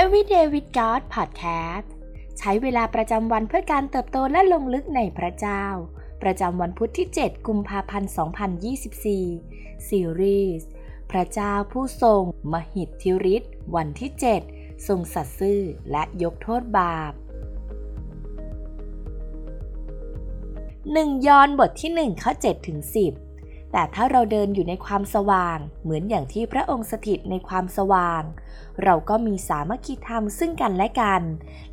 Everyday with God Podcast ใช้เวลาประจำวันเพื่อการเติบโตและลงลึกในพระเจ้า ประจำวันพุทธที่ 7 กุมภาพันธ์ 2024 ซีรีส์พระเจ้าผู้ทรง มหิทธิฤทธิ์วันที่ 7 ทรงสัตย์ซื่อและยกโทษบาป1ยอนบทที่ 1 ข้อ7ถึง10 แต่ถ้าเราเดินอยู่ในความสว่าง เหมือนอย่างที่พระองค์สถิตในความสว่าง เราก็มีสามัคคีธรรมซึ่งกันและกัน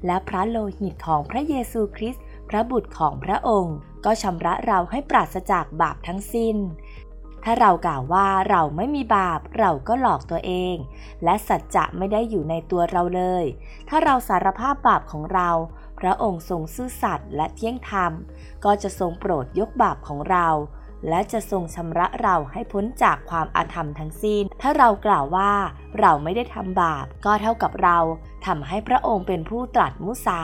และพระโลหิตของพระเยซูคริสต์พระบุตรของพระองค์ ก็ชำระเราให้ปราศจากบาปทั้งสิ้น ถ้าเรากล่าวว่าเราไม่มีบาปเราก็หลอกตัวเอง และสัจจะไม่ได้อยู่ในตัวเราเลย ถ้าเราสารภาพบาปของเรา พระองค์ทรงซื่อสัตย์และเที่ยงธรรม ก็จะทรงโปรดยกบาปของเรา และจะทรงชำระเราให้พ้นจากความอาธรรมทั้งสิ้น ถ้าเรากล่าวว่าเราไม่ได้ทำบาป ก็เท่ากับเราทำให้พระองค์เป็นผู้ตรัสมุสา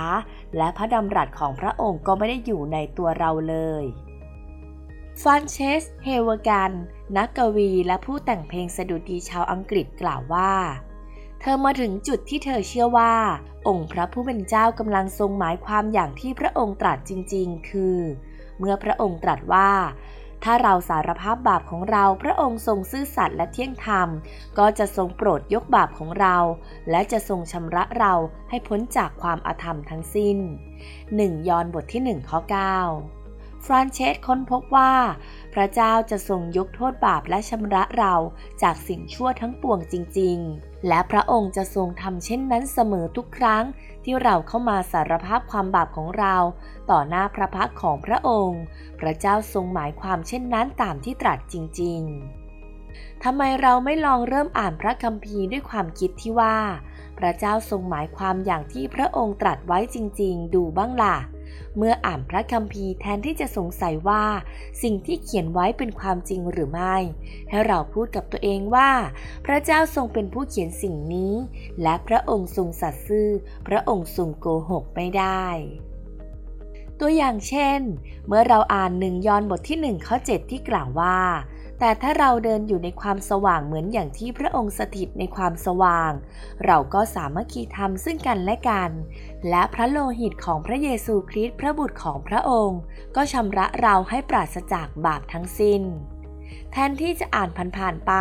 และพระดำรัสของพระองค์ก็ไม่ได้อยู่ในตัวเราเลยฟานเชส เฮเวอร์กัน นักกวีและผู้แต่งเพลงสดุดีชาวอังกฤษกล่าวว่า เธอมาถึงจุดที่เธอเชื่อว่า องค์พระผู้เป็นเจ้ากำลังทรงหมายความอย่างที่พระองค์ตรัสจริง ๆ คือ เมื่อพระองค์ตรัสว่า ถ้าเราสารภาพบาปของเราพระองค์ทรงซื่อสัตย์และเที่ยงธรรม ก็จะทรงโปรดยกบาปของเรา และจะทรงชำระเราให้พ้นจากความอาธรรมทั้งสิ้น 1 ยอห์นบทที่1ข้อ9 ฟรานเชสค้นพบว่า พระเจ้าจะทรงยกโทษบาปและชำระเราจากสิ่งชั่วทั้งปวงจริง ๆ และพระองค์จะทรงทำเช่นนั้นเสมอทุกครั้งที่เราเข้ามาสารภาพความบาปของเรา ต่อหน้าพระพักของพระองค์ พระเจ้าทรงหมายความเช่นนั้นตามที่ตรัสจริง ๆ ทำไมเราไม่ลองเริ่มอ่านพระคัมภีร์ด้วยความคิดที่ว่า พระเจ้าทรงหมายความอย่างที่พระองค์ตรัสไว้จริง ๆ ดูบ้างล่ะ เมื่ออ่านพระคัมภีร์แทนที่จะสงสัยว่า สิ่งที่เขียนไว้เป็นความจริงหรือไม่ ให้เราพูดกับตัวเองว่า พระเจ้าทรงเป็นผู้เขียนสิ่งนี้ และพระองค์ทรงสัตย์ซื่อ พระองค์ทรงโกหกไม่ได้ ตัวอย่างเช่น เมื่อเราอ่านหนึ่งยอนบทที่หนึ่งข้อ 7 ที่กล่าวว่า แต่ถ้าเราเดินอยู่ในความสว่างเหมือนอย่างที่พระองค์สถิตในความสว่าง เราก็สามารถคีธรรมซึ่งกันและกัน และพระโลหิตของพระเยซูคริสต์พระบุตรของพระองค์ ก็ชำระเราให้ปราศจากบาปทั้งสิ้น แทนที่จะอ่านผ่านๆไป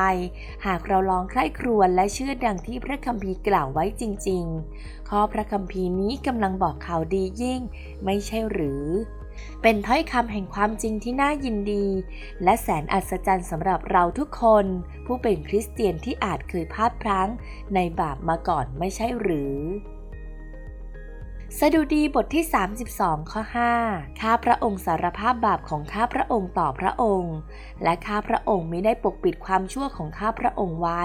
หากเราลองใคร่ครวญและเชื่อดังที่พระคัมภีร์กล่าวไว้จริงๆ ข้อพระคัมภีร์นี้กำลังบอกข่าวดียิ่ง ไม่ใช่หรือ เป็นถ้อยคำแห่งความจริงที่น่ายินดี และแสนอัศจรรย์สำหรับเราทุกคน ผู้เป็นคริสเตียนที่อาจเคยพลาดพลั้งในบาปมาก่อนไม่ใช่หรือ สดุดีบทที่ 32 ข้อ 5 ข้าพระองค์สารภาพบาปของข้าพระองค์ต่อพระองค์ และข้าพระองค์ไม่ได้ปกปิดความชั่วของข้าพระองค์ไว้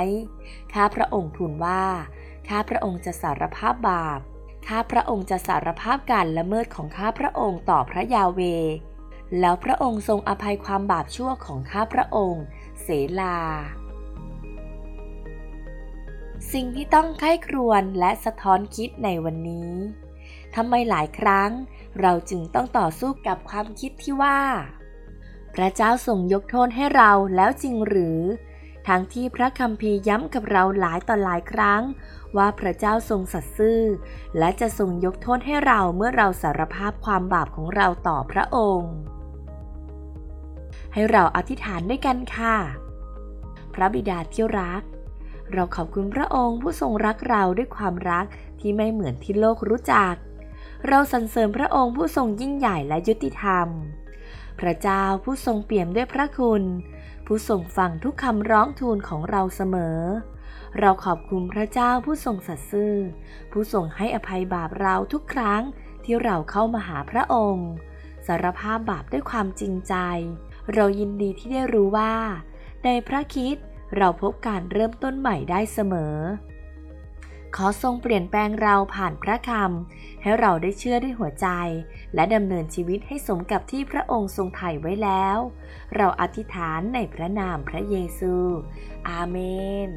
ข้าพระองค์ทูลว่า ข้าพระองค์จะสารภาพบาป ข้าพระองค์จะสารภาพการละเมิดของข้าพระองค์ต่อพระยาเว แล้วพระองค์ทรงอภัยความบาปชั่วของข้าพระองค์ เสลาสิ่งที่ต้องไข้ครวนและสะท้อนคิดในวันนี้ ทำไมหลายครั้ง เราจึงต้องต่อสู้กับความคิดที่ว่า พระเจ้าทรงยกโทษให้เราแล้วจริงหรือ ทั้งที่พระคัมภีร์ย้ำกับเราหลายต่อหลายครั้ง ว่าพระเจ้าทรงสัตย์ซื่อ และจะทรงยกโทษให้เราเมื่อเราสารภาพความบาปของเราต่อพระองค์ ให้เราอธิษฐานด้วยกันค่ะ พระบิดาที่รักเราขอบคุณพระองค์ผู้ทรงรักเราด้วยความรักที่ไม่เหมือนที่โลกรู้จัก เราสรรเสริญพระองค์ผู้ทรงยิ่งใหญ่และยุติธรรม พระเจ้าผู้ทรงเปี่ยมด้วยพระคุณ ผู้ทรงฟังทุกคำร้องทูลของเราเสมอ เราขอบคุณพระเจ้าผู้ทรงสัตย์ซื่อ ผู้ทรงให้อภัยบาปเราทุกครั้งที่เราเข้ามาหาพระองค์ สารภาพบาปด้วยความจริงใจ เรายินดีที่ได้รู้ว่า ในพระคิดเราพบการเริ่มต้นใหม่ได้เสมอ ขอทรงเปลี่ยนแปลงเราผ่านพระคำให้เราได้เชื่อด้วยหัวใจ และดำเนินชีวิตให้สมกับที่พระองค์ทรงไถ่ไว้แล้ว เราอธิษฐานในพระนามพระเยซู อาเมน